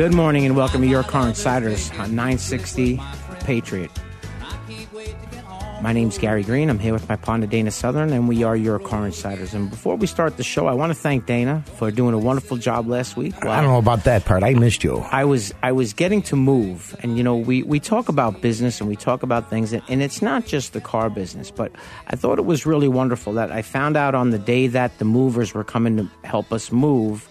Good morning and welcome to Your Car Insiders on 960 Patriot. My name's Gary Green. I'm here with my partner Dana Southern, and we are Your Car Insiders. And before we start the show, I want to thank Dana for doing a wonderful job last week. I don't know about that part. I missed you. I was I was getting to move, and you know we we talk about business and we talk about things, and, and it's not just the car business. But I thought it was really wonderful that I found out on the day that the movers were coming to help us move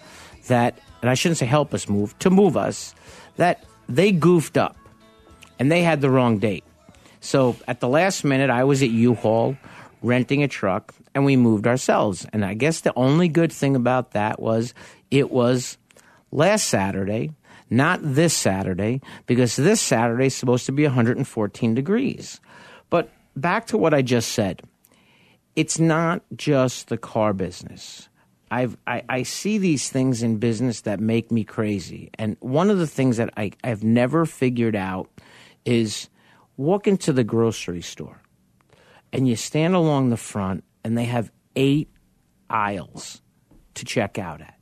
that, and I shouldn't say help us move to move us, that they goofed up, and they had the wrong date. So at the last minute, I was at U-Haul renting a truck, and we moved ourselves. And I guess the only good thing about that was it was last Saturday, not this Saturday, because this Saturday is supposed to be 114 degrees. But back to what I just said, it's not just the car business. I've, I, I see these things in business that make me crazy. And one of the things that I, I've never figured out is walk into the grocery store and you stand along the front and they have eight aisles to check out at,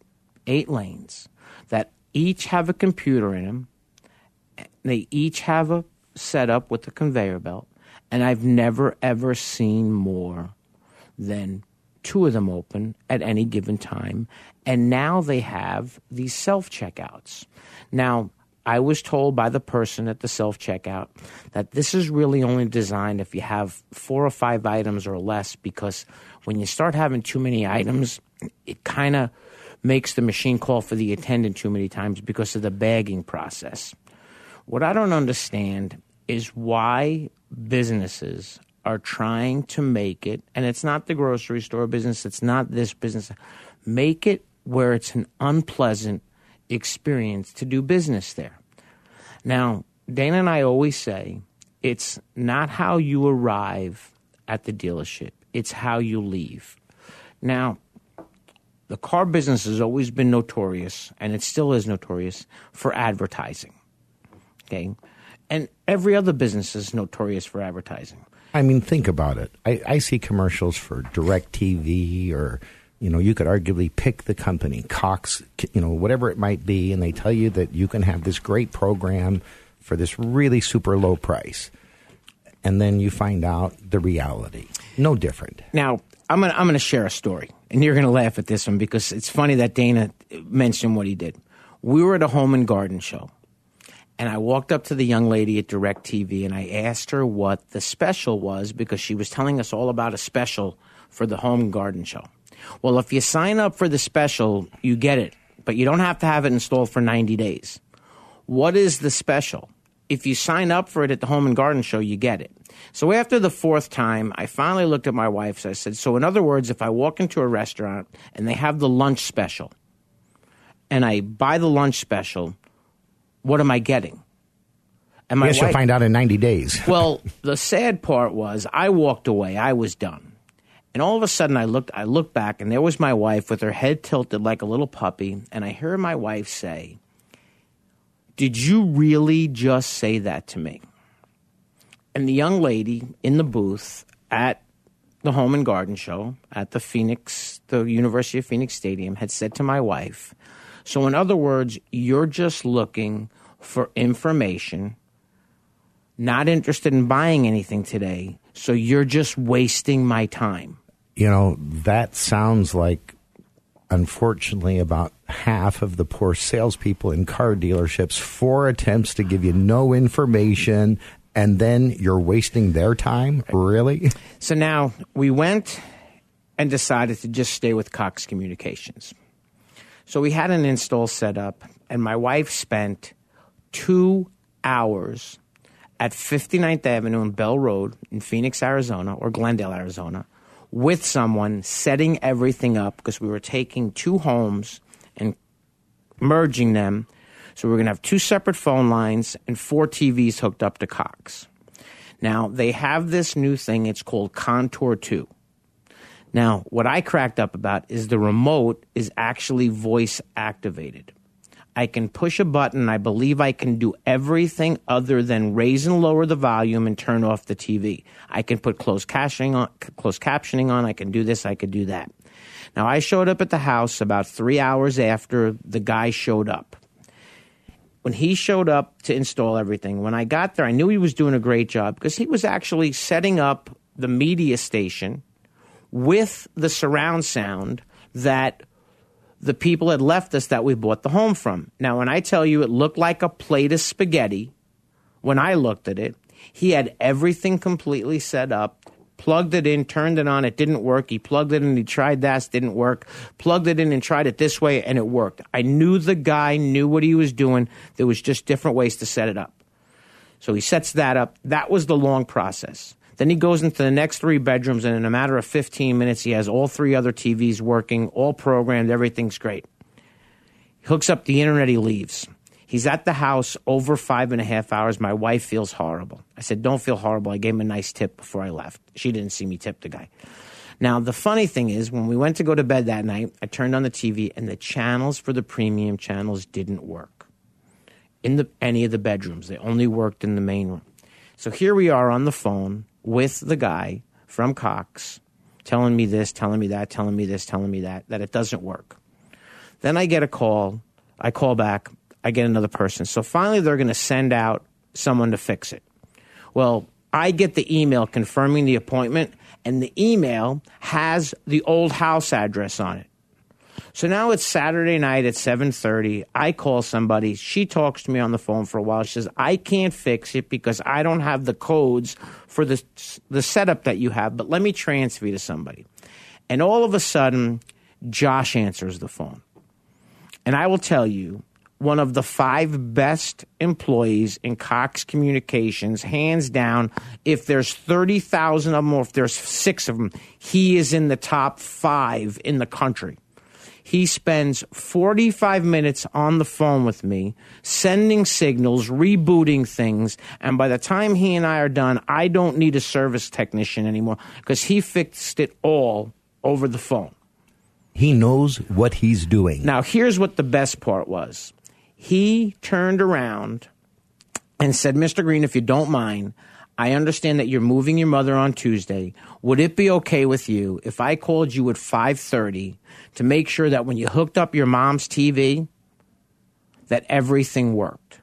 eight lanes that each have a computer in them. They each have a setup with a conveyor belt. And I've never, ever seen more than two of them open at any given time. And now they have these self checkouts. Now, I was told by the person at the self checkout that this is really only designed if you have four or five items or less, because when you start having too many items, it kind of makes the machine call for the attendant too many times because of the bagging process. What I don't understand is why businesses are trying to make it, and it's not the grocery store business, it's not this business, make it where it's an unpleasant experience to do business there. Now, Dana and I always say it's not how you arrive at the dealership, it's how you leave. Now, the car business has always been notorious, and it still is notorious, for advertising. Okay? And every other business is notorious for advertising. I mean, think about it. I, I see commercials for DirecTV or, you know, you could arguably pick the company, Cox, you know, whatever it might be, and they tell you that you can have this great program for this really super low price. And then you find out the reality. No different. Now, I'm gonna I'm gonna share a story, and you're gonna laugh at this one because it's funny that Dana mentioned what he did. We were at a home and garden show, and I walked up to the young lady at DirecTV and I asked her what the special was because she was telling us all about a special for the home and garden show. Well, if you sign up for the special, you get it, but you don't have to have it installed for 90 days. What is the special? If you sign up for it at the home and garden show, you get it. So after the fourth time, I finally looked at my wife. So I said, So, in other words, if I walk into a restaurant and they have the lunch special and I buy the lunch special, what am I getting? And I guess you'll find out in 90 days. well, the sad part was I walked away. I was done. And all of a sudden I looked I looked back and there was my wife with her head tilted like a little puppy and I heard my wife say, "Did you really just say that to me?" And the young lady in the booth at the home and garden show at the Phoenix, the University of Phoenix Stadium had said to my wife, "So in other words, you're just looking for information not interested in buying anything today, so you're just wasting my time. You know, that sounds like, unfortunately, about half of the poor salespeople in car dealerships. Four attempts to give you no information, and then you're wasting their time? Really? So now we went and decided to just stay with Cox Communications. So we had an install set up, and my wife spent two hours at 59th Avenue and Bell Road in Phoenix, Arizona, or Glendale, Arizona, with someone setting everything up because we were taking two homes and merging them. So we we're going to have two separate phone lines and four TVs hooked up to Cox. Now, they have this new thing, it's called Contour 2. Now, what I cracked up about is the remote is actually voice activated. I can push a button. I believe I can do everything other than raise and lower the volume and turn off the TV. I can put closed captioning on, closed captioning on. I can do this. I could do that. Now, I showed up at the house about three hours after the guy showed up. When he showed up to install everything, when I got there, I knew he was doing a great job because he was actually setting up the media station with the surround sound that the people had left us that we bought the home from. Now, when I tell you it looked like a plate of spaghetti, when I looked at it, he had everything completely set up, plugged it in, turned it on, it didn't work. He plugged it in, he tried that, didn't work. Plugged it in and tried it this way, and it worked. I knew the guy knew what he was doing. There was just different ways to set it up. So he sets that up. That was the long process. Then he goes into the next three bedrooms, and in a matter of 15 minutes, he has all three other TVs working, all programmed, everything's great. He hooks up the internet, he leaves. He's at the house over five and a half hours. My wife feels horrible. I said, Don't feel horrible. I gave him a nice tip before I left. She didn't see me tip the guy. Now, the funny thing is, when we went to go to bed that night, I turned on the TV, and the channels for the premium channels didn't work in the, any of the bedrooms. They only worked in the main room. So here we are on the phone with the guy from Cox telling me this, telling me that, telling me this, telling me that, that it doesn't work. Then I get a call. I call back. I get another person. So finally, they're going to send out someone to fix it. Well, I get the email confirming the appointment, and the email has the old house address on it. So now it's Saturday night at 7:30. I call somebody. She talks to me on the phone for a while. She says, "I can't fix it because I don't have the codes for the the setup that you have, but let me transfer you to somebody." And all of a sudden, Josh answers the phone. And I will tell you, one of the five best employees in Cox Communications, hands down. If there's 30,000 of them or if there's six of them, he is in the top five in the country. He spends 45 minutes on the phone with me, sending signals, rebooting things. And by the time he and I are done, I don't need a service technician anymore because he fixed it all over the phone. He knows what he's doing. Now, here's what the best part was he turned around and said, Mr. Green, if you don't mind, I understand that you're moving your mother on Tuesday. Would it be okay with you if I called you at 5:30 to make sure that when you hooked up your mom's TV that everything worked?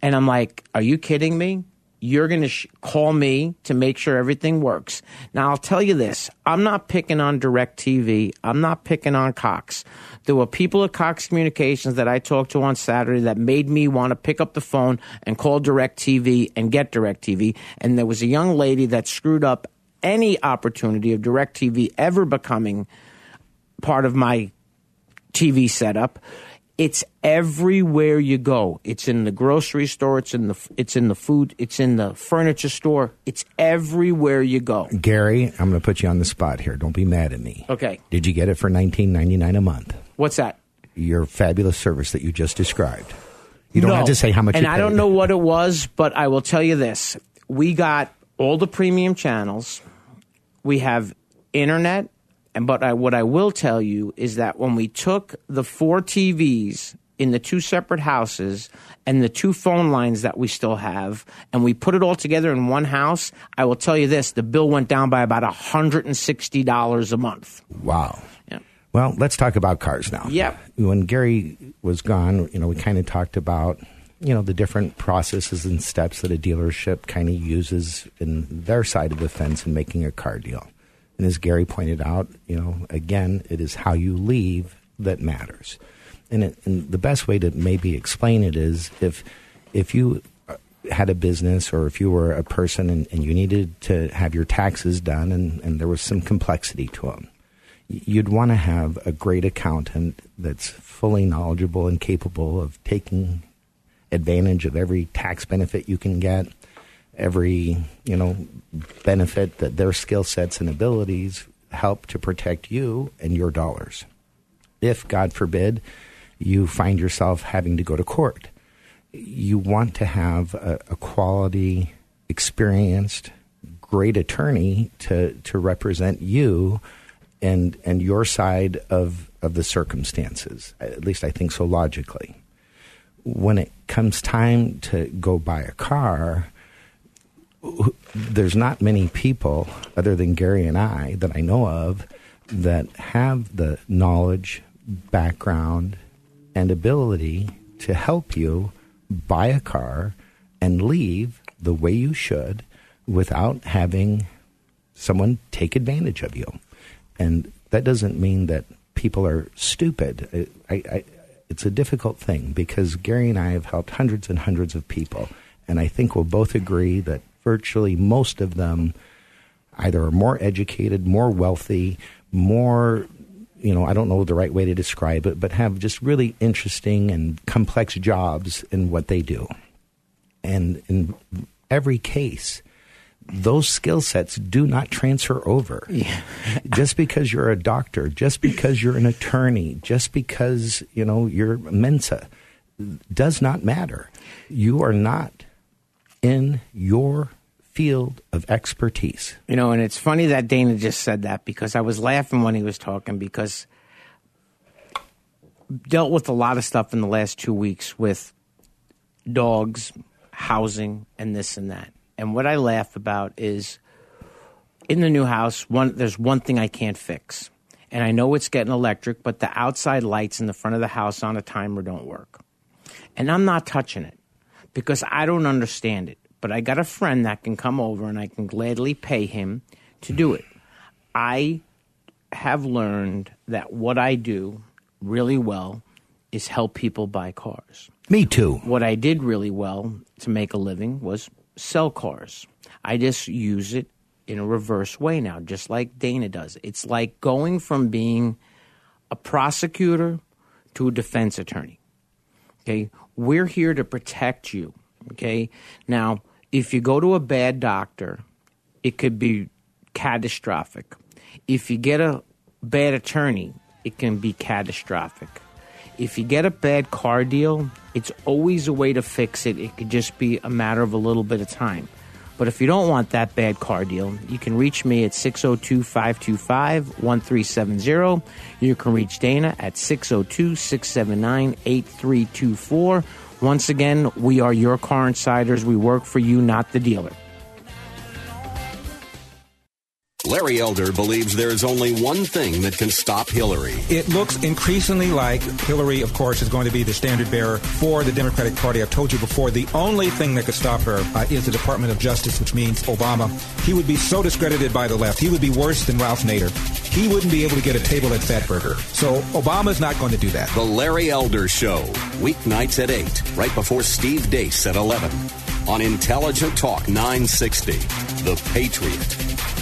And I'm like, "Are you kidding me? You're going to sh- call me to make sure everything works." Now, I'll tell you this. I'm not picking on DirecTV. I'm not picking on Cox. There were people at Cox Communications that I talked to on Saturday that made me want to pick up the phone and call DirecTV and get DirecTV. And there was a young lady that screwed up any opportunity of DirecTV ever becoming part of my TV setup. It's everywhere you go. It's in the grocery store. It's in the it's in the food. It's in the furniture store. It's everywhere you go. Gary, I'm going to put you on the spot here. Don't be mad at me. Okay. Did you get it for 19.99 a month? What's that? Your fabulous service that you just described. You don't No. have to say how much. And I don't know what it was, but I will tell you this: we got all the premium channels. We have internet, and but I, what I will tell you is that when we took the four TVs in the two separate houses and the two phone lines that we still have, and we put it all together in one house, I will tell you this: the bill went down by about hundred and sixty dollars a month. Wow. Yeah. Well, let's talk about cars now. Yep. When Gary was gone, you know, we kind of talked about you know the different processes and steps that a dealership kind of uses in their side of the fence in making a car deal. And as Gary pointed out, you know, again, it is how you leave that matters. And, it, and the best way to maybe explain it is if if you uh, had a business or if you were a person and, and you needed to have your taxes done and, and there was some complexity to them, you'd want to have a great accountant that's fully knowledgeable and capable of taking advantage of every tax benefit you can get, every you know benefit that their skill sets and abilities help to protect you and your dollars. If God forbid you find yourself having to go to court, you want to have a, a quality, experienced, great attorney to to represent you and and your side of of the circumstances. At least I think so logically when it comes time to go buy a car, there's not many people other than Gary and I that I know of that have the knowledge, background, and ability to help you buy a car and leave the way you should without having someone take advantage of you. And that doesn't mean that people are stupid. I, I, it's a difficult thing because Gary and I have helped hundreds and hundreds of people, and I think we'll both agree that virtually most of them either are more educated, more wealthy, more you know, I don't know the right way to describe it, but have just really interesting and complex jobs in what they do. And in every case, those skill sets do not transfer over. Yeah. just because you're a doctor, just because you're an attorney, just because, you know, you're Mensa does not matter. You are not in your field of expertise. You know, and it's funny that Dana just said that because I was laughing when he was talking because dealt with a lot of stuff in the last 2 weeks with dogs, housing and this and that and what I laugh about is in the new house, one there's one thing I can't fix. And I know it's getting electric, but the outside lights in the front of the house on a timer don't work. And I'm not touching it because I don't understand it. But I got a friend that can come over and I can gladly pay him to do it. I have learned that what I do really well is help people buy cars. Me too. What I did really well to make a living was sell cars. I just use it in a reverse way now, just like Dana does. It's like going from being a prosecutor to a defense attorney. Okay? We're here to protect you. Okay? Now, if you go to a bad doctor, it could be catastrophic. If you get a bad attorney, it can be catastrophic. If you get a bad car deal, it's always a way to fix it. It could just be a matter of a little bit of time. But if you don't want that bad car deal, you can reach me at 602 525 1370. You can reach Dana at 602 679 8324. Once again, we are your car insiders. We work for you, not the dealer. Larry Elder believes there is only one thing that can stop Hillary. It looks increasingly like Hillary, of course, is going to be the standard bearer for the Democratic Party. I've told you before, the only thing that could stop her uh, is the Department of Justice, which means Obama. He would be so discredited by the left. He would be worse than Ralph Nader. He wouldn't be able to get a table at Fatburger. So Obama's not going to do that. The Larry Elder Show, weeknights at 8, right before Steve Deace at 11, on Intelligent Talk 960, The Patriot.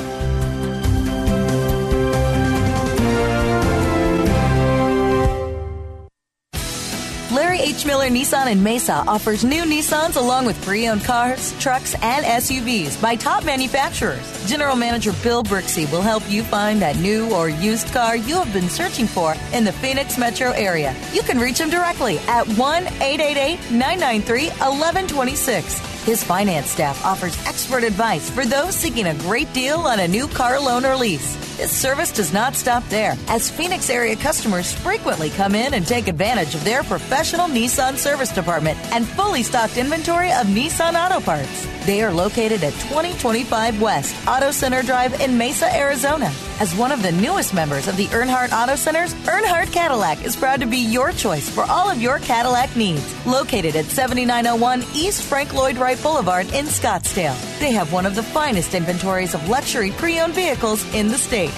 Miller Nissan in Mesa offers new Nissans along with pre owned cars, trucks, and SUVs by top manufacturers. General Manager Bill Brixey will help you find that new or used car you have been searching for in the Phoenix metro area. You can reach him directly at 1 888 993 1126. His finance staff offers expert advice for those seeking a great deal on a new car loan or lease. This service does not stop there, as Phoenix area customers frequently come in and take advantage of their professional Nissan service department and fully stocked inventory of Nissan auto parts. They are located at 2025 West Auto Center Drive in Mesa, Arizona. As one of the newest members of the Earnhardt Auto Centers, Earnhardt Cadillac is proud to be your choice for all of your Cadillac needs. Located at 7901 East Frank Lloyd Wright Boulevard in Scottsdale. They have one of the finest inventories of luxury pre owned vehicles in the state.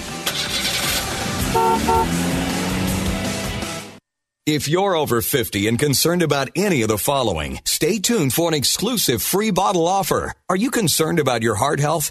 If you're over 50 and concerned about any of the following, stay tuned for an exclusive free bottle offer. Are you concerned about your heart health?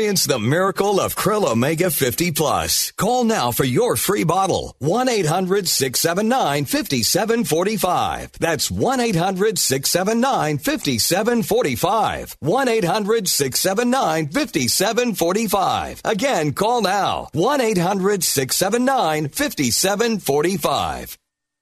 the miracle of Krill Omega 50 Plus. Call now for your free bottle. 1 800 679 5745. That's 1 800 679 5745. 1 800 679 5745. Again, call now. 1 800 679 5745.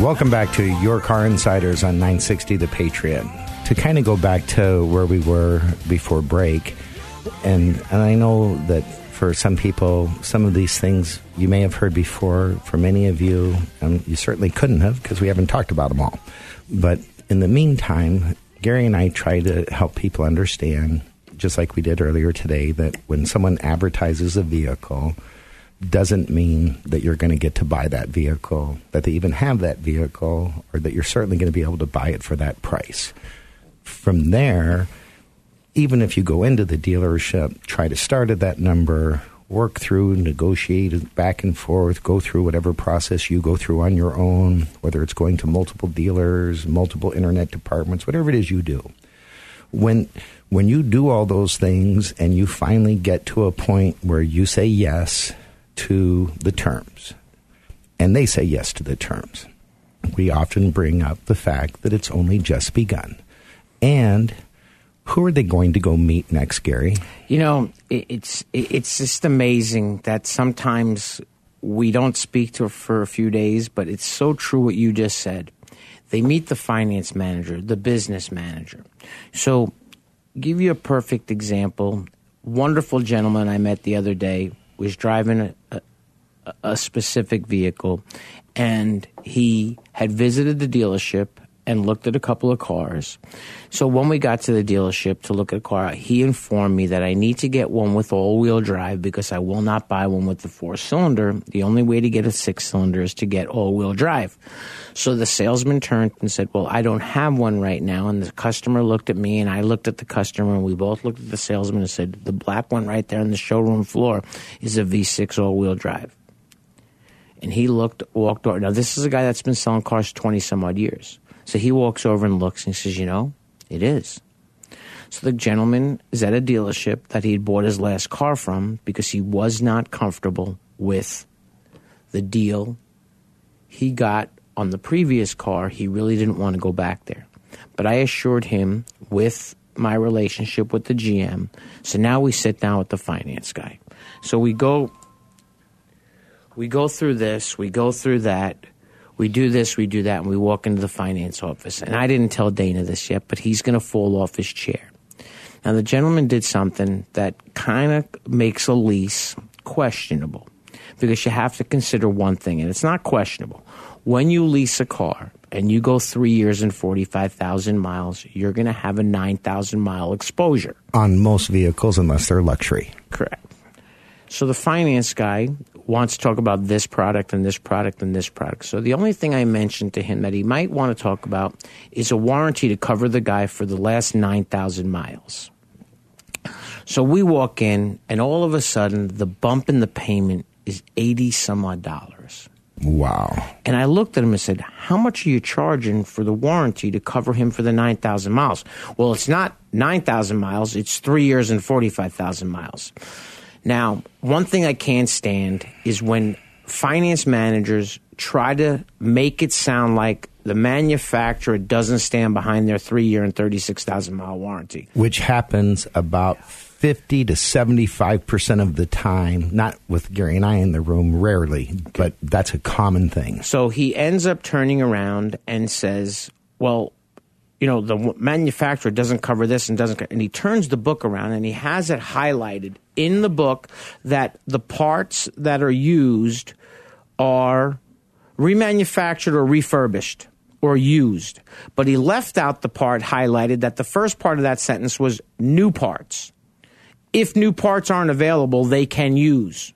Welcome back to Your Car Insiders on 960 The Patriot. To kind of go back to where we were before break, and, and I know that for some people, some of these things you may have heard before. For many of you, um, you certainly couldn't have because we haven't talked about them all. But in the meantime, Gary and I try to help people understand, just like we did earlier today, that when someone advertises a vehicle, doesn't mean that you're going to get to buy that vehicle, that they even have that vehicle, or that you're certainly going to be able to buy it for that price. From there, even if you go into the dealership, try to start at that number, work through, negotiate back and forth, go through whatever process you go through on your own, whether it's going to multiple dealers, multiple internet departments, whatever it is you do. When when you do all those things and you finally get to a point where you say yes to the terms, and they say yes to the terms. We often bring up the fact that it's only just begun. And who are they going to go meet next, Gary? You know, it's it's just amazing that sometimes we don't speak to her for a few days, but it's so true what you just said. They meet the finance manager, the business manager. So, give you a perfect example. Wonderful gentleman I met the other day was driving a, specific vehicle, and he had visited the dealership and looked at a couple of cars. So when we got to the dealership to look at a car, he informed me that I need to get one with all-wheel drive because I will not buy one with the four-cylinder. The only way to get a six-cylinder is to get all-wheel drive. So the salesman turned and said, "Well, I don't have one right now." And the customer looked at me, and I looked at the customer, and we both looked at the salesman and said, "The black one right there on the showroom floor is a V6 all-wheel drive." And he looked, walked over. Now this is a guy that's been selling cars twenty some odd years. So he walks over and looks and he says, You know, It is. So the gentleman is at a dealership that he had bought his last car from because he was not comfortable with the deal he got on the previous car. He really didn't want to go back there. But I assured him with my relationship with the GM. So now we sit down with the finance guy. So we go we go through this, we go through that, we do this, we do that, and we walk into the finance office. And I didn't tell Dana this yet, but he's going to fall off his chair. Now, the gentleman did something that kind of makes a lease questionable because you have to consider one thing, and it's not questionable. When you lease a car and you go three years and 45,000 miles, you're going to have a 9,000 mile exposure. On most vehicles, unless they're luxury. Correct. So the finance guy wants to talk about this product and this product and this product. So the only thing I mentioned to him that he might want to talk about is a warranty to cover the guy for the last 9,000 miles. So we walk in, and all of a sudden, the bump in the payment is 80 some odd dollars. Wow. And I looked at him and said, How much are you charging for the warranty to cover him for the 9,000 miles? Well, it's not 9,000 miles, it's three years and 45,000 miles. Now, one thing I can't stand is when finance managers try to make it sound like the manufacturer doesn't stand behind their three year and 36,000 mile warranty. Which happens about 50 to 75% of the time, not with Gary and I in the room, rarely, but that's a common thing. So he ends up turning around and says, Well, you know, the manufacturer doesn't cover this and doesn't, and he turns the book around and he has it highlighted in the book that the parts that are used are remanufactured or refurbished or used. But he left out the part highlighted that the first part of that sentence was new parts. If new parts aren't available, they can use.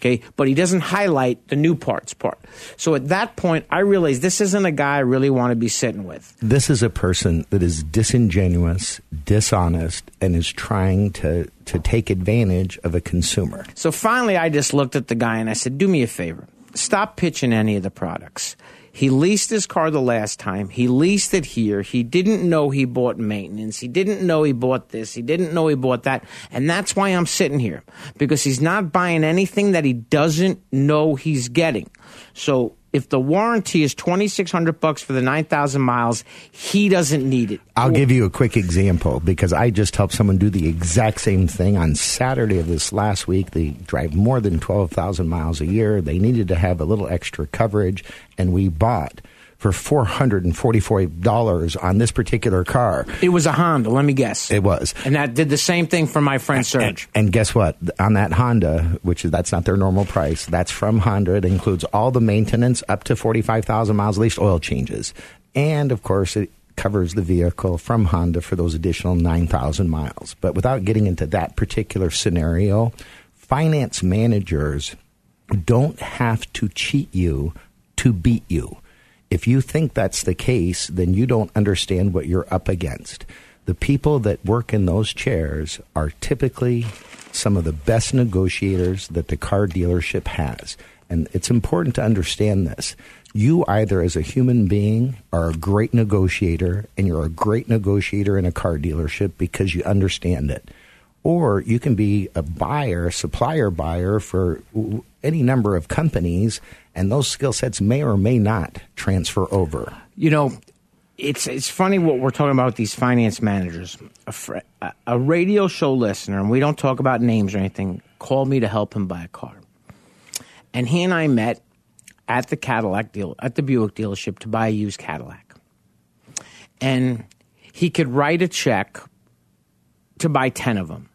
Okay, but he doesn't highlight the new parts part. So at that point, I realized this isn't a guy I really want to be sitting with. This is a person that is disingenuous, dishonest, and is trying to, to take advantage of a consumer. So finally, I just looked at the guy and I said, Do me a favor. Stop pitching any of the products. He leased his car the last time. He leased it here. He didn't know he bought maintenance. He didn't know he bought this. He didn't know he bought that. And that's why I'm sitting here because he's not buying anything that he doesn't know he's getting. So if the warranty is 2600 bucks for the 9000 miles, he doesn't need it. I'll give you a quick example because I just helped someone do the exact same thing on Saturday of this last week. They drive more than 12,000 miles a year. They needed to have a little extra coverage and we bought for $444 on this particular car. It was a Honda, let me guess. It was. And that did the same thing for my friend Serge. And, and guess what? On that Honda, which is that's not their normal price, that's from Honda. It includes all the maintenance up to 45,000 miles, at least oil changes. And of course, it covers the vehicle from Honda for those additional 9,000 miles. But without getting into that particular scenario, finance managers don't have to cheat you to beat you. If you think that's the case, then you don't understand what you're up against. The people that work in those chairs are typically some of the best negotiators that the car dealership has. And it's important to understand this. You either, as a human being, are a great negotiator, and you're a great negotiator in a car dealership because you understand it. Or you can be a buyer, supplier buyer for any number of companies, and those skill sets may or may not transfer over. You know, it's it's funny what we're talking about these finance managers. A, fr- a radio show listener, and we don't talk about names or anything, called me to help him buy a car, and he and I met at the Cadillac deal at the Buick dealership to buy a used Cadillac, and he could write a check to buy ten of them.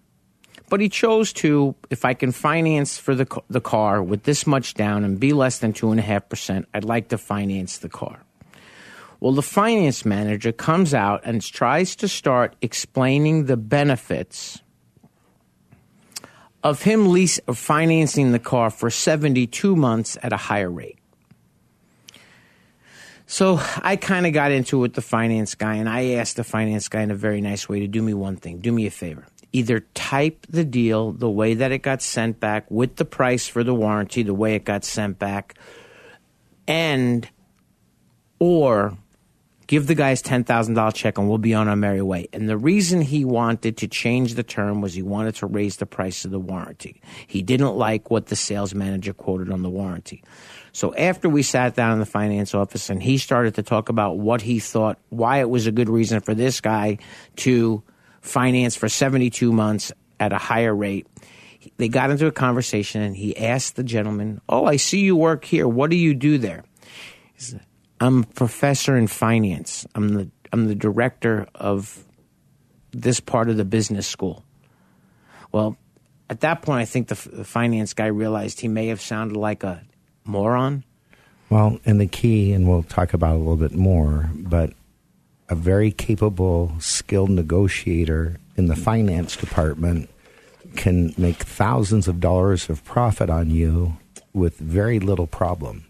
But he chose to, if I can finance for the, the car with this much down and be less than 2.5%, I'd like to finance the car. Well, the finance manager comes out and tries to start explaining the benefits of him lease of financing the car for 72 months at a higher rate. So I kind of got into it with the finance guy, and I asked the finance guy in a very nice way to do me one thing do me a favor either type the deal the way that it got sent back with the price for the warranty the way it got sent back and or give the guys $10,000 check and we'll be on our merry way. And the reason he wanted to change the term was he wanted to raise the price of the warranty. He didn't like what the sales manager quoted on the warranty. So after we sat down in the finance office and he started to talk about what he thought, why it was a good reason for this guy to finance for 72 months at a higher rate, they got into a conversation and he asked the gentleman, Oh, I see you work here. What do you do there? He said, I'm a professor in finance. I'm the I'm the director of this part of the business school. Well, at that point, I think the, the finance guy realized he may have sounded like a moron. Well, and the key, and we'll talk about it a little bit more, but a very capable, skilled negotiator in the finance department can make thousands of dollars of profit on you with very little problem.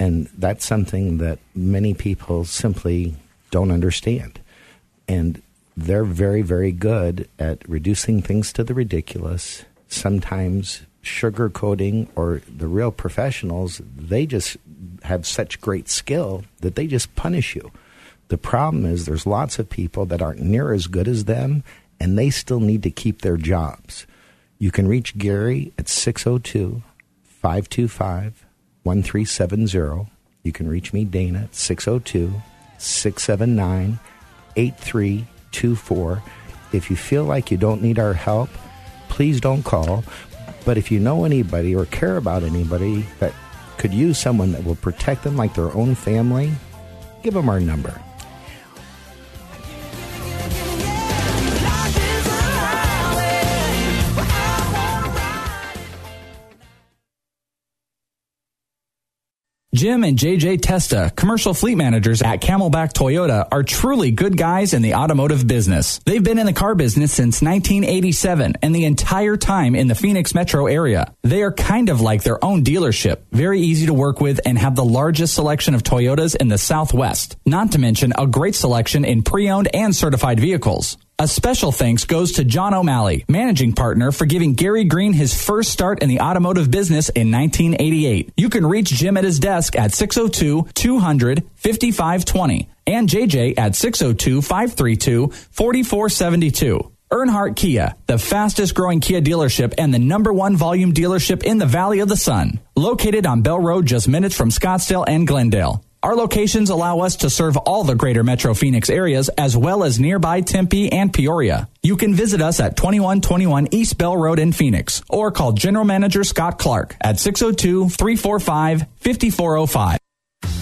And that's something that many people simply don't understand. And they're very, very good at reducing things to the ridiculous, sometimes sugarcoating, or the real professionals, they just have such great skill that they just punish you. The problem is there's lots of people that aren't near as good as them, and they still need to keep their jobs. You can reach Gary at 602 525 1370. You can reach me, Dana, at 602 679 8324. If you feel like you don't need our help, please don't call. But if you know anybody or care about anybody that could use someone that will protect them like their own family, give them our number. Jim and JJ Testa, commercial fleet managers at Camelback Toyota, are truly good guys in the automotive business. They've been in the car business since 1987 and the entire time in the Phoenix metro area. They are kind of like their own dealership, very easy to work with and have the largest selection of Toyotas in the Southwest. Not to mention a great selection in pre-owned and certified vehicles. A special thanks goes to John O'Malley, managing partner, for giving Gary Green his first start in the automotive business in 1988. You can reach Jim at his desk at 602 200 5520 and JJ at 602 532 4472. Earnhardt Kia, the fastest growing Kia dealership and the number one volume dealership in the Valley of the Sun. Located on Bell Road just minutes from Scottsdale and Glendale. Our locations allow us to serve all the greater Metro Phoenix areas as well as nearby Tempe and Peoria. You can visit us at 2121 East Bell Road in Phoenix or call General Manager Scott Clark at 602 345 5405.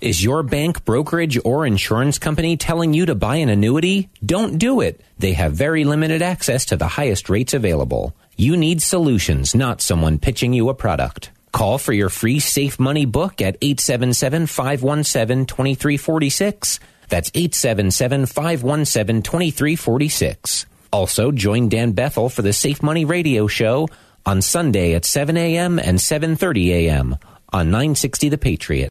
Is your bank, brokerage, or insurance company telling you to buy an annuity? Don't do it. They have very limited access to the highest rates available. You need solutions, not someone pitching you a product. Call for your free Safe Money book at 877 517 2346. That's 877 517 2346. Also, join Dan Bethel for the Safe Money Radio Show on Sunday at 7 a.m. and 7.30 a.m. on 960 The Patriot.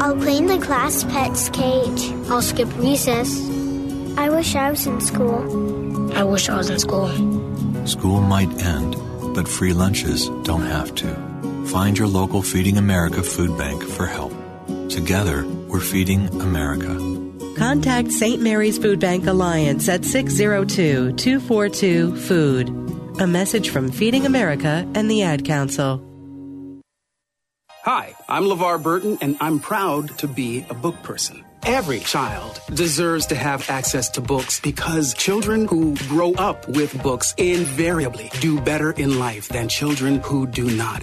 I'll clean the class pet's cage. I'll skip recess. I wish I was in school. I wish I was in school. School might end, but free lunches don't have to. Find your local Feeding America food bank for help. Together, we're feeding America. Contact St. Mary's Food Bank Alliance at 602 242 Food. A message from Feeding America and the Ad Council. Hi, I'm LeVar Burton, and I'm proud to be a book person. Every child deserves to have access to books because children who grow up with books invariably do better in life than children who do not.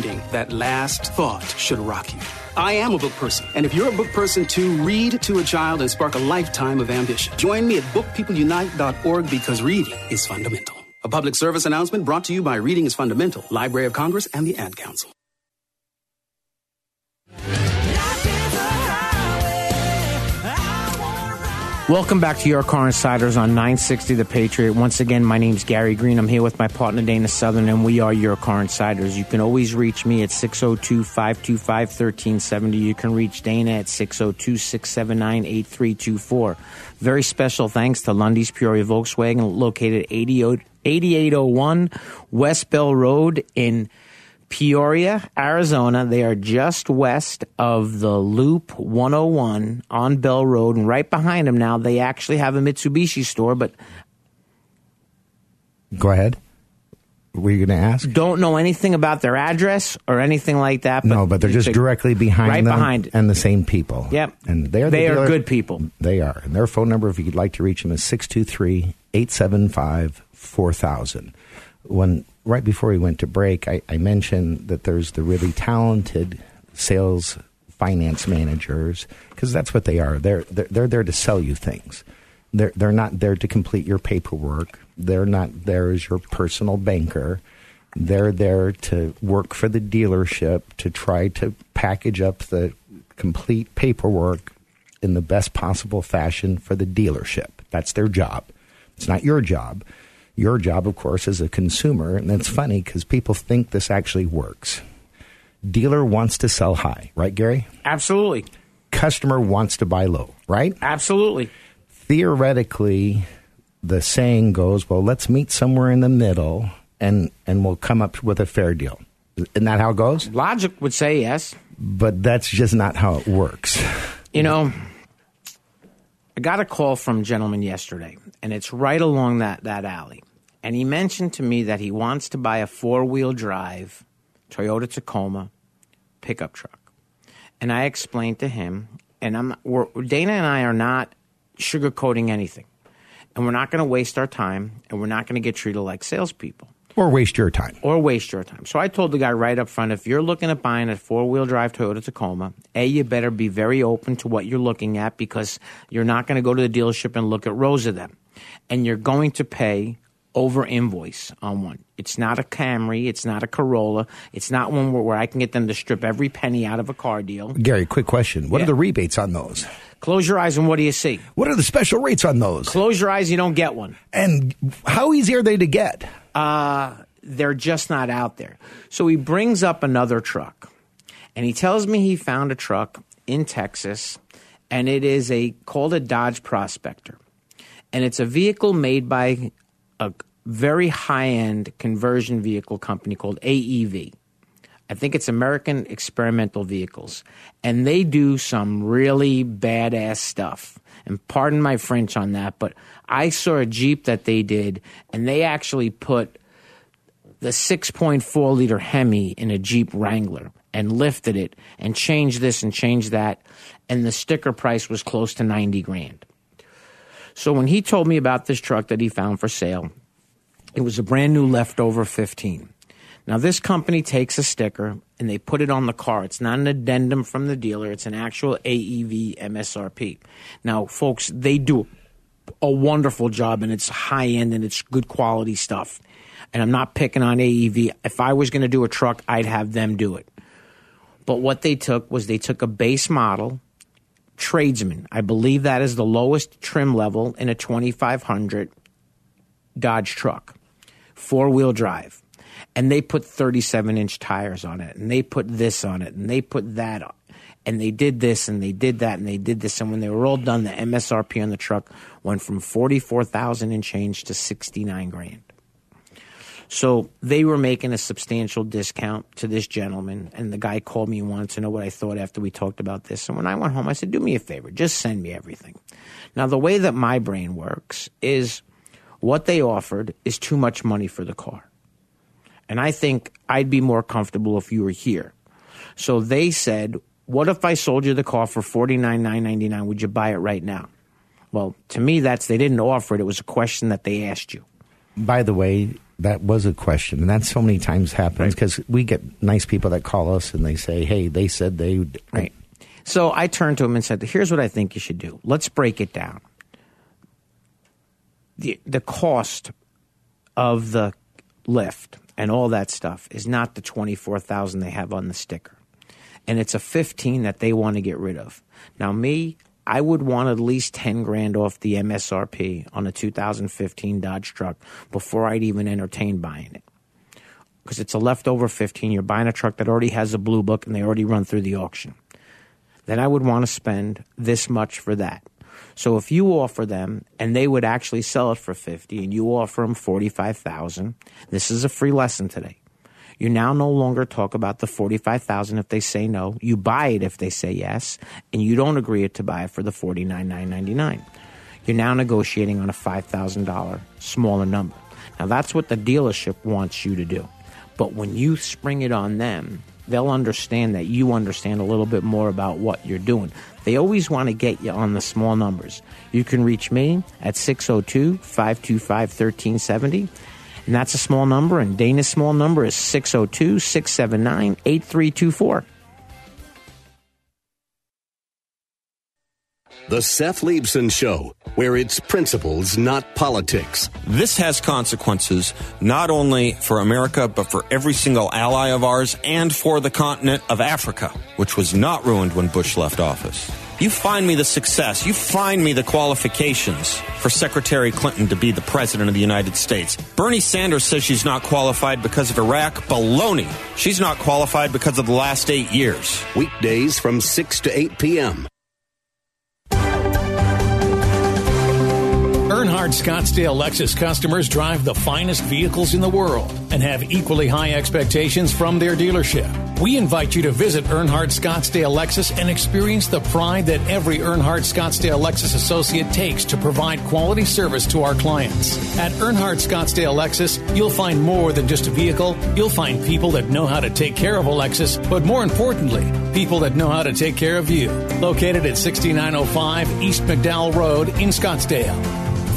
ending, that last thought should rock you. I am a book person, and if you're a book person too, read to a child and spark a lifetime of ambition. Join me at bookpeopleunite.org because reading is fundamental. A public service announcement brought to you by Reading is Fundamental, Library of Congress, and the Ad Council. Welcome back to Your Car Insiders on 960 The Patriot. Once again, my name's Gary Green. I'm here with my partner Dana Southern, and we are Your Car Insiders. You can always reach me at 602 525 1370. You can reach Dana at 602 679 8324. Very special thanks to Lundy's Peoria Volkswagen, located 8801 West Bell Road in Peoria, Arizona. They are just west of the Loop 101 on Bell Road, and right behind them now, they actually have a Mitsubishi store, but Go ahead. Were you going to ask? don't know anything about their address or anything like that. no, but they're just they- directly behind right them behind it. and the same people. Yep. And they're the They are good people. They are. And their phone number, if you'd like to reach them, is 623 875 4000. When right before we went to break, I, I mentioned that there's the really talented sales finance managers because that's what they are. They're, they're they're there to sell you things. They're they're not there to complete your paperwork. They're not there as your personal banker. They're there to work for the dealership to try to package up the complete paperwork in the best possible fashion for the dealership. That's their job. It's not your job. Your job, of course, as a consumer, and it's funny because people think this actually works. Dealer wants to sell high, right, Gary? Absolutely. Customer wants to buy low, right? Absolutely. Theoretically, the saying goes, well, let's meet somewhere in the middle and, and we'll come up with a fair deal. Isn't that how it goes? Logic would say yes. But that's just not how it works. You know, I got a call from a gentleman yesterday, and it's right along that, that alley. And he mentioned to me that he wants to buy a four wheel drive Toyota Tacoma pickup truck. And I explained to him, and I'm Dana and I are not sugarcoating anything, and we're not going to waste our time, and we're not going to get treated like salespeople Or waste your time. or waste your time. So I told the guy right up front if you're looking at buying a four wheel drive Toyota Tacoma, A, you better be very open to what you're looking at because you're not going to go to the dealership and look at rows of them. And you're going to pay over invoice on one. It's not a Camry, it's not a Corolla, it's not one where, where I can get them to strip every penny out of a car deal. Gary, quick question. What Yeah. are the rebates on those? Close your eyes and what do you see? What are the special rates on those? Close your eyes, you don't get one. And how easy are they to get? Uh, they're just not out there. So he brings up another truck, and he tells me he found a truck in Texas, and it is a called a Dodge Prospector, and it's a vehicle made by a very high end conversion vehicle company called AEV. I think it's American Experimental Vehicles, and they do some really badass stuff. And pardon my French on that, but I saw a Jeep that they did, and they actually put the 6.4 liter Hemi in a Jeep Wrangler and lifted it and changed this and changed that, and the sticker price was close to 90 grand. So when he told me about this truck that he found for sale, it was a brand new leftover 15. Now, this company takes a sticker and they put it on the car. It's not an addendum from the dealer, it's an actual AEV MSRP. Now, folks, they do a wonderful job and it's high end and it's good quality stuff. And I'm not picking on AEV. If I was going to do a truck, I'd have them do it. But what they took was they took a base model tradesman. I believe that is the lowest trim level in a 2500 Dodge truck, four wheel drive. And they put 37 inch tires on it, and they put this on it, and they put that on. And they did this and they did that and they did this. And when they were all done, the MSRP on the truck went from 44,000 and change to 69 grand. So they were making a substantial discount to this gentleman. And the guy called me and wanted to know what I thought after we talked about this. And when I went home, I said, do me a favor, just send me everything. Now, the way that my brain works is what they offered is too much money for the car. And I think I'd be more comfortable if you were here. So they said, what if I sold you the car for forty nine nine ninety nine? Would you buy it right now? Well, to me, that's they didn't offer it. It was a question that they asked you. By the way, that was a question, and that so many times happens because right. we get nice people that call us and they say, "Hey, they said they." Would. Right. So I turned to him and said, "Here's what I think you should do. Let's break it down. the The cost of the lift and all that stuff is not the twenty four thousand they have on the sticker and it's a 15 that they want to get rid of. Now, me, I would want at least 10 grand off the MSRP on a 2015 Dodge truck before I'd even entertain buying it. Because it's a leftover 15. You're buying a truck that already has a blue book and they already run through the auction. Then I would want to spend this much for that. So if you offer them and they would actually sell it for 50 and you offer them 45,000, this is a free lesson today. You now no longer talk about the 45,000 if they say no. You buy it if they say yes, and you don't agree to buy it for the 49,999. You're now negotiating on a $5,000 smaller number. Now that's what the dealership wants you to do. But when you spring it on them, they'll understand that you understand a little bit more about what you're doing. They always want to get you on the small numbers. You can reach me at 602 525 1370 and that's a small number. And Dana's small number is 602 679 8324. The Seth Leibsohn Show, where it's principles, not politics. This has consequences not only for America, but for every single ally of ours and for the continent of Africa, which was not ruined when Bush left office. You find me the success. You find me the qualifications for Secretary Clinton to be the President of the United States. Bernie Sanders says she's not qualified because of Iraq. Baloney. She's not qualified because of the last eight years. Weekdays from 6 to 8 p.m. Earnhardt Scottsdale Lexus customers drive the finest vehicles in the world and have equally high expectations from their dealership. We invite you to visit Earnhardt Scottsdale Lexus and experience the pride that every Earnhardt Scottsdale Lexus associate takes to provide quality service to our clients. At Earnhardt Scottsdale Lexus, you'll find more than just a vehicle. You'll find people that know how to take care of a Lexus, but more importantly, people that know how to take care of you. Located at 6905 East McDowell Road in Scottsdale.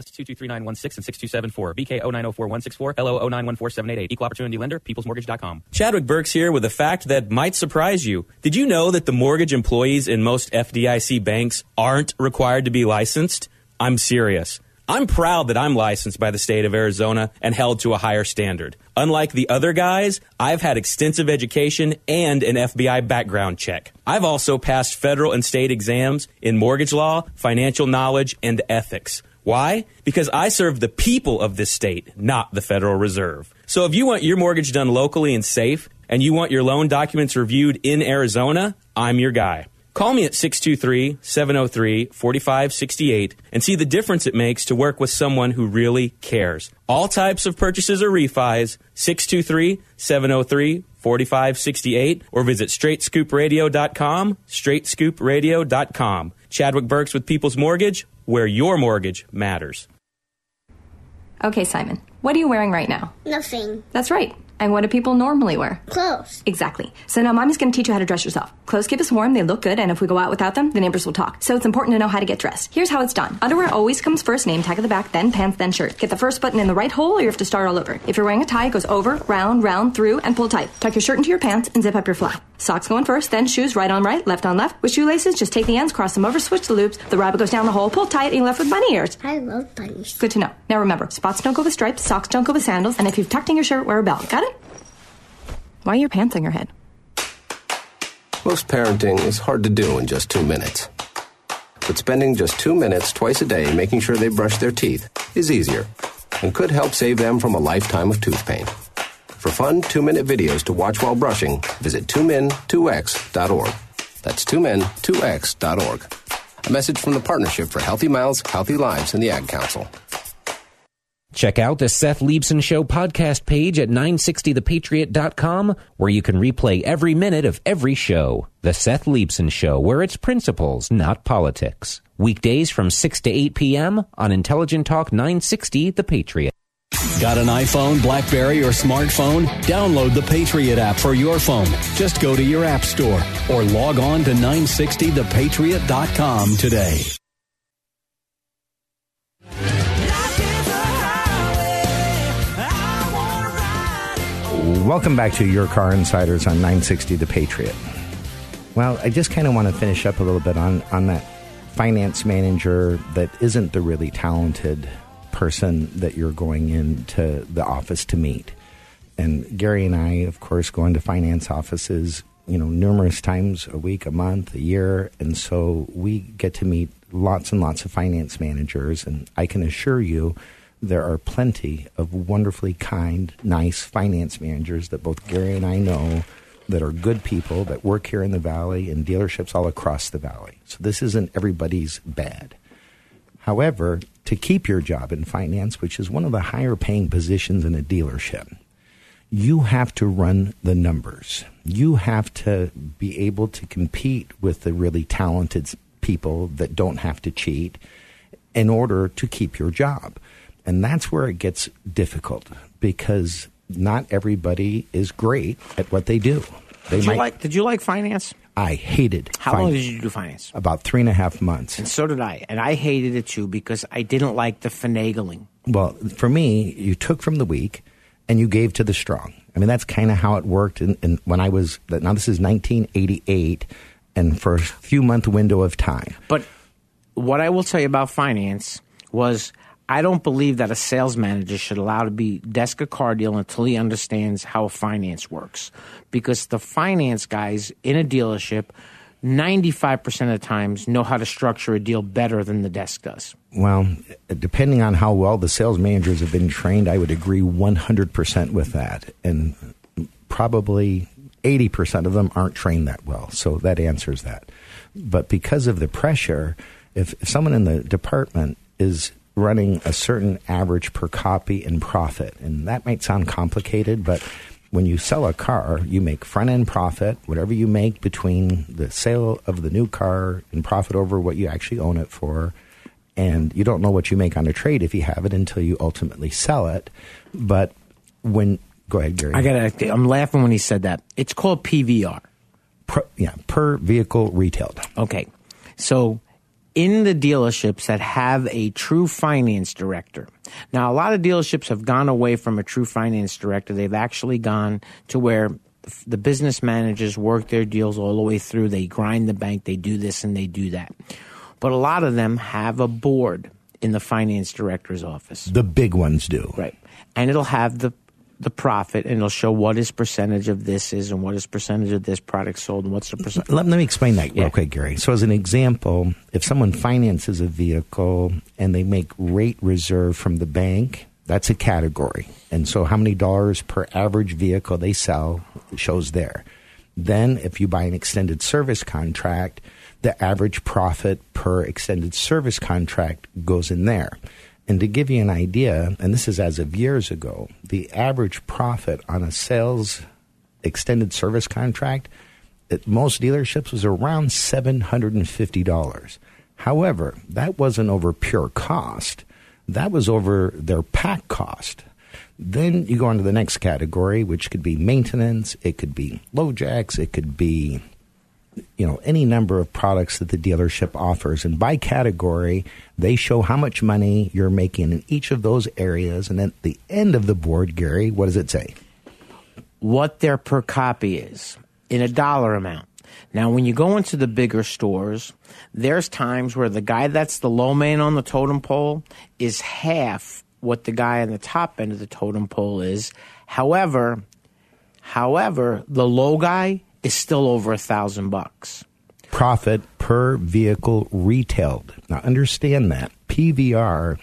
NMLS 2239116 and 6274. BK 0904164. LO 0914788. Equal Opportunity Lender. PeoplesMortgage.com. Chadwick Burks here with a fact that might surprise you. Did you know that the mortgage employees in most FDIC banks aren't required to be licensed? I'm serious. I'm proud that I'm licensed by the state of Arizona and held to a higher standard. Unlike the other guys, I've had extensive education and an FBI background check. I've also passed federal and state exams in mortgage law, financial knowledge, and ethics. Why? Because I serve the people of this state, not the Federal Reserve. So if you want your mortgage done locally and safe, and you want your loan documents reviewed in Arizona, I'm your guy. Call me at 623 703 4568 and see the difference it makes to work with someone who really cares. All types of purchases or refis, 623 703 4568, or visit straightscoopradio.com, straightscoopradio.com. Chadwick Burks with People's Mortgage, where your mortgage matters. Okay, Simon, what are you wearing right now? Nothing. That's right. And what do people normally wear? Clothes. Exactly. So now mommy's going to teach you how to dress yourself. Clothes keep us warm, they look good, and if we go out without them, the neighbors will talk. So it's important to know how to get dressed. Here's how it's done. Underwear always comes first, name tag at the back, then pants, then shirt. Get the first button in the right hole or you have to start all over. If you're wearing a tie, it goes over, round, round, through, and pull tight. Tuck your shirt into your pants and zip up your fly. Socks going first, then shoes right on right, left on left. With shoelaces, just take the ends, cross them over, switch the loops. The rabbit goes down the hole, pull tight, and you're left with bunny ears. I love bunnies. Good to know. Now remember, spots don't go with stripes, socks don't go with sandals, and if you've tucked in your shirt, wear a belt. Got it? Why are your pants on your head? Most parenting is hard to do in just two minutes. But spending just two minutes twice a day making sure they brush their teeth is easier and could help save them from a lifetime of tooth pain. For fun two minute videos to watch while brushing, visit 2min2x.org. That's 2min2x.org. A message from the Partnership for Healthy Mouths, Healthy Lives, and the Ad Council. Check out the Seth Leibsohn Show podcast page at 960thepatriot.com, where you can replay every minute of every show. The Seth Leibsohn Show, where it's principles, not politics. Weekdays from 6 to 8 p.m. on Intelligent Talk 960 The Patriot. Got an iPhone, Blackberry, or smartphone? Download the Patriot app for your phone. Just go to your app store or log on to 960thepatriot.com today. Welcome back to Your Car Insiders on 960 The Patriot. Well, I just kind of want to finish up a little bit on, on that finance manager that isn't the really talented person that you're going into the office to meet. And Gary and I, of course, go into finance offices, you know, numerous times a week, a month, a year. And so we get to meet lots and lots of finance managers. And I can assure you, there are plenty of wonderfully kind, nice finance managers that both Gary and I know that are good people that work here in the valley and dealerships all across the valley. So this isn't everybody's bad. However, to keep your job in finance, which is one of the higher paying positions in a dealership, you have to run the numbers. You have to be able to compete with the really talented people that don't have to cheat in order to keep your job. And that's where it gets difficult because not everybody is great at what they do. They Did you like? Did you like finance? I hated. How long did you do finance? About three and a half months. And so did I. And I hated it too because I didn't like the finagling. Well, for me, you took from the weak and you gave to the strong. I mean, that's kind of how it worked. And, and when I was now, this is 1988, and for a few month window of time. But what I will tell you about finance was I don't believe that a sales manager should allow to be desk a car deal until he understands how finance works. Because the finance guys in a dealership, 95% of the times know how to structure a deal better than the desk does. Well, depending on how well the sales managers have been trained, I would agree 100% with that. And probably 80% of them aren't trained that well. So that answers that. But because of the pressure, if, if someone in the department is running a certain average per copy in profit. And that might sound complicated, but when you sell a car, you make front end profit, whatever you make between the sale of the new car and profit over what you actually own it for. And you don't know what you make on a trade if you have it until you ultimately sell it. But when, go ahead, Gary. I got I'm laughing when he said that. It's called PVR. Per, yeah, per vehicle retailed. Okay. So in the dealerships that have a true finance director. Now, a lot of dealerships have gone away from a true finance director. They've actually gone to where the business managers work their deals all the way through. They grind the bank, they do this and they do that. But a lot of them have a board in the finance director's office. The big ones do. Right. And it'll have the the profit and it'll show what his percentage of this is and what his percentage of this product sold and what's the percent. Let, let me explain that real quick, Gary. So, as an example, if someone finances a vehicle and they make rate reserve from the bank, that's a category. And so, how many dollars per average vehicle they sell shows there. Then, if you buy an extended service contract, the average profit per extended service contract goes in there. And to give you an idea, and this is as of years ago, the average profit on a sales extended service contract at most dealerships was around $750. However, that wasn't over pure cost. That was over their pack cost. Then you go on to the next category, which could be maintenance, it could be LoJacks, it could be you know any number of products that the dealership offers. And by category they show how much money you're making in each of those areas. And at the end of the board Gary what does it say? What their per copy is in a dollar amount. Now when you go into the bigger stores there's times where the guy that's the low man on the totem pole is half what the guy on the top end of the totem pole is. However however the low guy is still over a thousand bucks. Profit per vehicle retailed. Now understand that PVR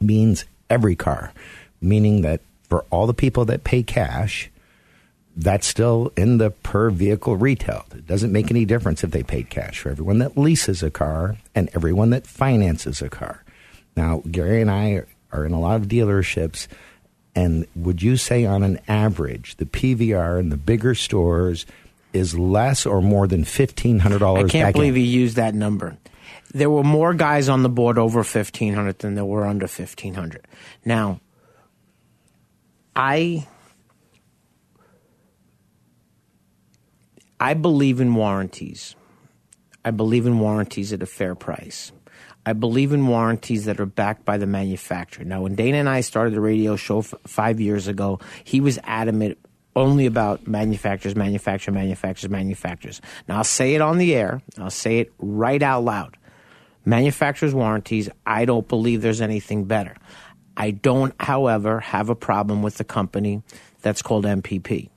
means every car, meaning that for all the people that pay cash, that's still in the per vehicle retailed. It doesn't make any difference if they paid cash for everyone that leases a car and everyone that finances a car. Now, Gary and I are in a lot of dealerships, and would you say on an average, the PVR in the bigger stores is less or more than fifteen hundred dollars. I can't believe in. you used that number. There were more guys on the board over fifteen hundred than there were under fifteen hundred. Now, I I believe in warranties. I believe in warranties at a fair price. I believe in warranties that are backed by the manufacturer. Now, when Dana and I started the radio show f- five years ago, he was adamant only about manufacturers, manufacturers, manufacturers, manufacturers. Now, I'll say it on the air. I'll say it right out loud. Manufacturers' warranties, I don't believe there's anything better. I don't, however, have a problem with the company that's called MPP.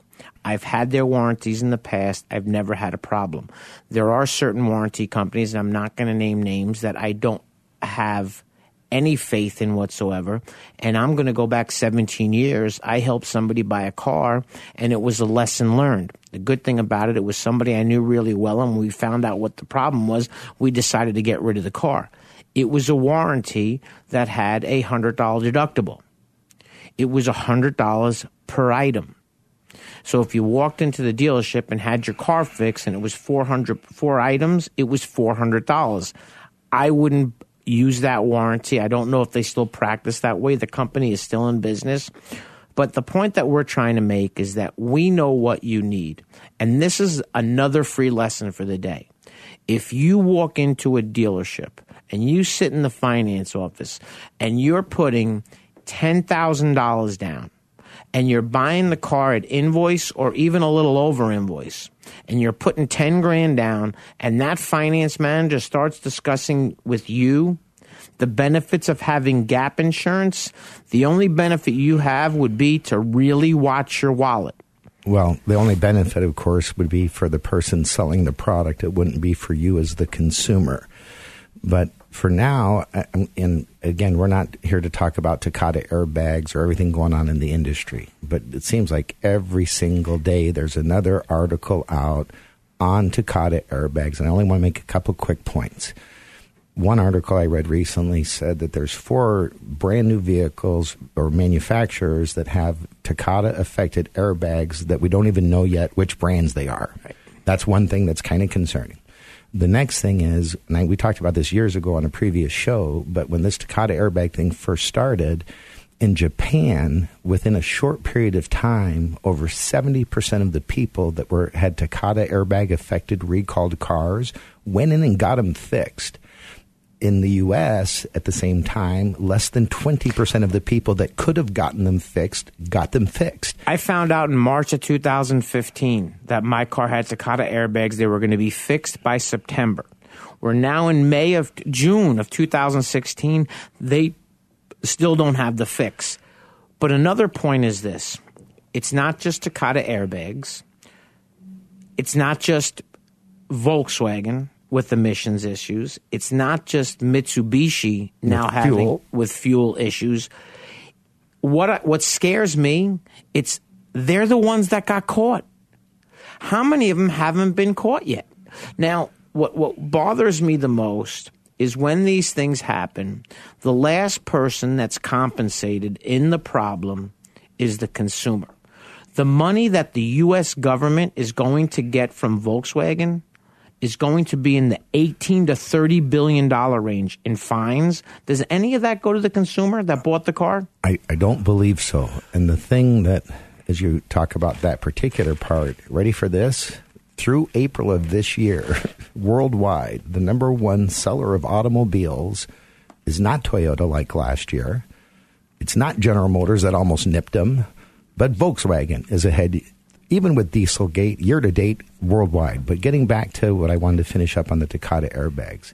I've had their warranties in the past. I've never had a problem. There are certain warranty companies, and I'm not going to name names, that I don't have any faith in whatsoever. And I'm going to go back 17 years. I helped somebody buy a car, and it was a lesson learned. The good thing about it, it was somebody I knew really well, and we found out what the problem was. We decided to get rid of the car. It was a warranty that had a $100 deductible. It was $100 per item. So if you walked into the dealership and had your car fixed and it was 400 four items, it was $400. I wouldn't use that warranty. I don't know if they still practice that way. The company is still in business. But the point that we're trying to make is that we know what you need. And this is another free lesson for the day. If you walk into a dealership and you sit in the finance office and you're putting $10,000 down and you're buying the car at invoice or even a little over invoice, and you're putting 10 grand down and that finance manager starts discussing with you the benefits of having gap insurance, the only benefit you have would be to really watch your wallet. Well, the only benefit, of course, would be for the person selling the product. It wouldn't be for you as the consumer. But for now, uh, um, and again, we're not here to talk about Takata airbags or everything going on in the industry, but it seems like every single day there's another article out on Takata airbags, and I only want to make a couple quick points. One article I read recently said that there's four brand new vehicles or manufacturers that have Takata affected airbags that we don't even know yet which brands they are. Right. That's one thing that's kind of concerning. The next thing is, and we talked about this years ago on a previous show, but when this Takata airbag thing first started, in Japan, within a short period of time, over 70% of the people that were had Takata airbag affected recalled cars went in and got them fixed in the U.S. at the same time, less than 20% of the people that could have gotten them fixed got them fixed. I found out in March of 2015 that my car had Takata airbags. They were going to be fixed by September. We're now in May of June of 2016. They still don't have the fix. But another point is this it's not just Takata airbags, it's not just Volkswagen with emissions issues. It's not just Mitsubishi now with having fuel. with fuel issues. What what scares me? It's they're the ones that got caught. How many of them haven't been caught yet? Now, what what bothers me the most is when these things happen, the last person that's compensated in the problem is the consumer. The money that the US government is going to get from Volkswagen is going to be in the 18 to 30 billion dollar range in fines. Does any of that go to the consumer that bought the car? I, I don't believe so. And the thing that, as you talk about that particular part, ready for this? Through April of this year, worldwide, the number one seller of automobiles is not Toyota like last year. It's not General Motors that almost nipped them, but Volkswagen is ahead, even with Dieselgate, year to date worldwide. But getting back to what I wanted to finish up on the Takata airbags,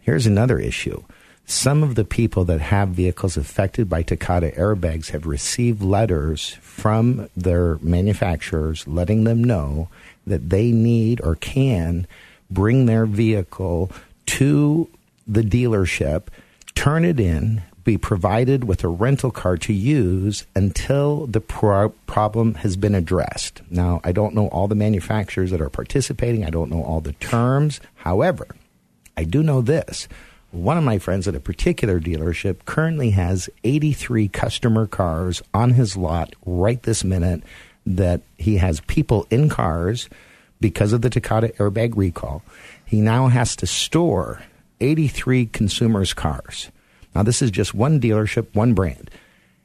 here's another issue. Some of the people that have vehicles affected by Takata airbags have received letters from their manufacturers letting them know that they need or can bring their vehicle to the dealership, turn it in, be provided with a rental car to use until the pro- problem has been addressed. Now, I don't know all the manufacturers that are participating, I don't know all the terms. However, I do know this. One of my friends at a particular dealership currently has 83 customer cars on his lot right this minute that he has people in cars because of the Takata airbag recall. He now has to store 83 consumers' cars. Now, this is just one dealership, one brand.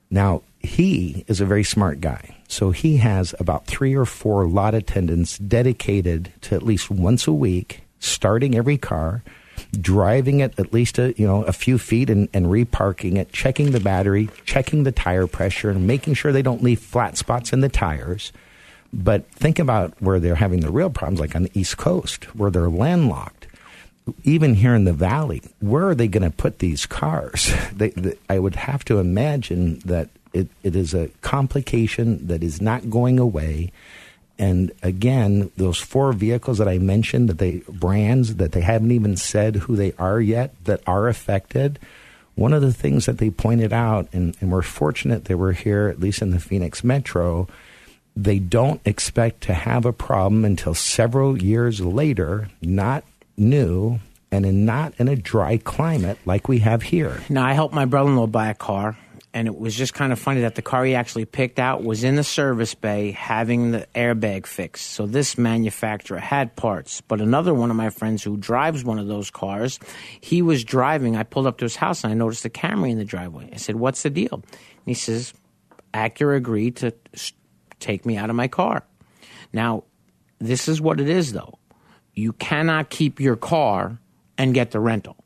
Now, he is a very smart guy. So he has about three or four lot attendants dedicated to at least once a week, starting every car, driving it at least a you know a few feet and, and reparking it, checking the battery, checking the tire pressure, and making sure they don't leave flat spots in the tires. But think about where they're having the real problems, like on the East Coast, where they're landlocked. Even here in the valley, where are they going to put these cars? They, they, I would have to imagine that it, it is a complication that is not going away. And again, those four vehicles that I mentioned, that they brands that they haven't even said who they are yet, that are affected. One of the things that they pointed out, and, and we're fortunate they were here, at least in the Phoenix Metro, they don't expect to have a problem until several years later, not new and in not in a dry climate like we have here. Now, I helped my brother in law buy a car, and it was just kind of funny that the car he actually picked out was in the service bay having the airbag fixed. So this manufacturer had parts. But another one of my friends who drives one of those cars, he was driving. I pulled up to his house and I noticed a Camry in the driveway. I said, What's the deal? And he says, Acura agreed to take me out of my car. Now, this is what it is though. You cannot keep your car and get the rental.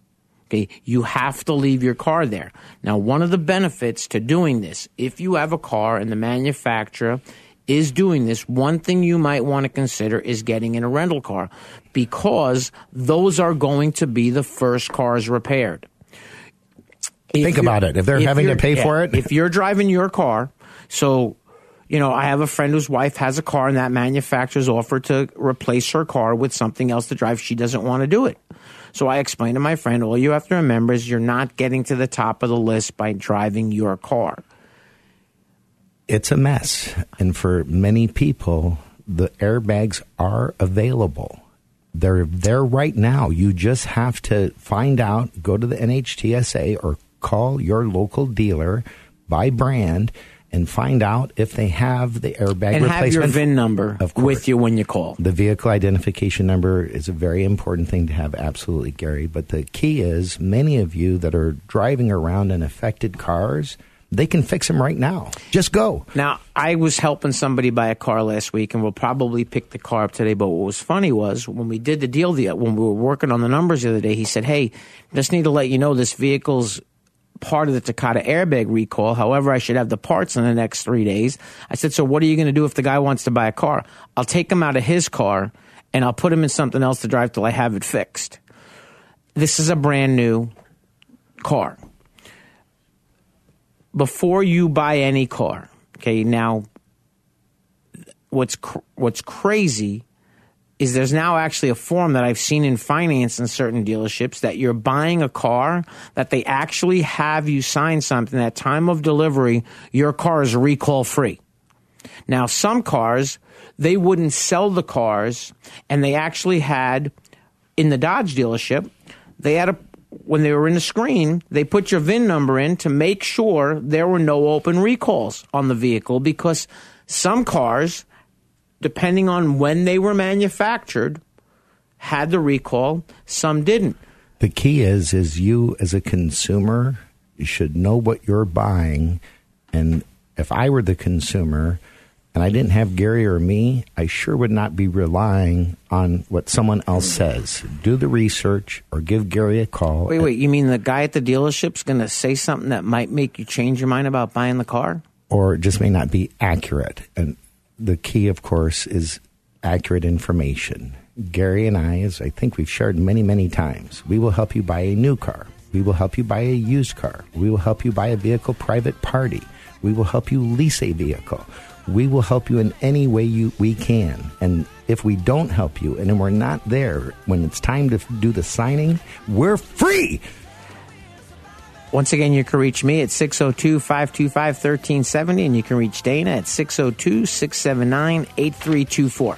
Okay, you have to leave your car there. Now, one of the benefits to doing this, if you have a car and the manufacturer is doing this, one thing you might want to consider is getting in a rental car because those are going to be the first cars repaired. If Think about it. If they're if having to pay yeah, for it, if you're driving your car, so you know, I have a friend whose wife has a car, and that manufacturer's offered to replace her car with something else to drive. She doesn't want to do it. So I explained to my friend, all you have to remember is you're not getting to the top of the list by driving your car. it's a mess. And for many people, the airbags are available. They're there right now. You just have to find out, go to the NHTSA or call your local dealer by brand and find out if they have the airbag and have your. VIN number Of course. with you when you call. The vehicle identification number is a very important thing to have, absolutely, Gary. But the key is many of you that are driving around in affected cars, they can fix them right now. Just go. Now, I was helping somebody buy a car last week, and we'll probably pick the car up today. But what was funny was when we did the deal, the, when we were working on the numbers the other day, he said, "Hey, just need to let you know this vehicle's part of the Takata airbag recall. However, I should have the parts in the next three days." I said, "So what are you going to do if the guy wants to buy a car? I'll take him out of his car, and I'll put him in something else to drive till I have it fixed." This is a brand new car before you buy any car, okay, now what's cr- what's crazy is there's now actually a form that I've seen in finance in certain dealerships that you're buying a car that they actually have you sign something at time of delivery your car is recall free. Now some cars they wouldn't sell the cars and they actually had in the Dodge dealership they had a when they were in the screen, they put your VIN number in to make sure there were no open recalls on the vehicle because some cars, depending on when they were manufactured, had the recall, some didn't. The key is is you as a consumer you should know what you're buying and if I were the consumer and I didn't have Gary or me, I sure would not be relying on what someone else says. Do the research or give Gary a call. Wait, wait, you mean the guy at the dealership's going to say something that might make you change your mind about buying the car? Or it just may not be accurate. And the key, of course, is accurate information. Gary and I, as I think we've shared many, many times, we will help you buy a new car. We will help you buy a used car. We will help you buy a vehicle private party. We will help you lease a vehicle. We will help you in any way you, we can. And if we don't help you and we're not there when it's time to do the signing, we're free. Once again, you can reach me at 602 525 1370, and you can reach Dana at 602 679 8324.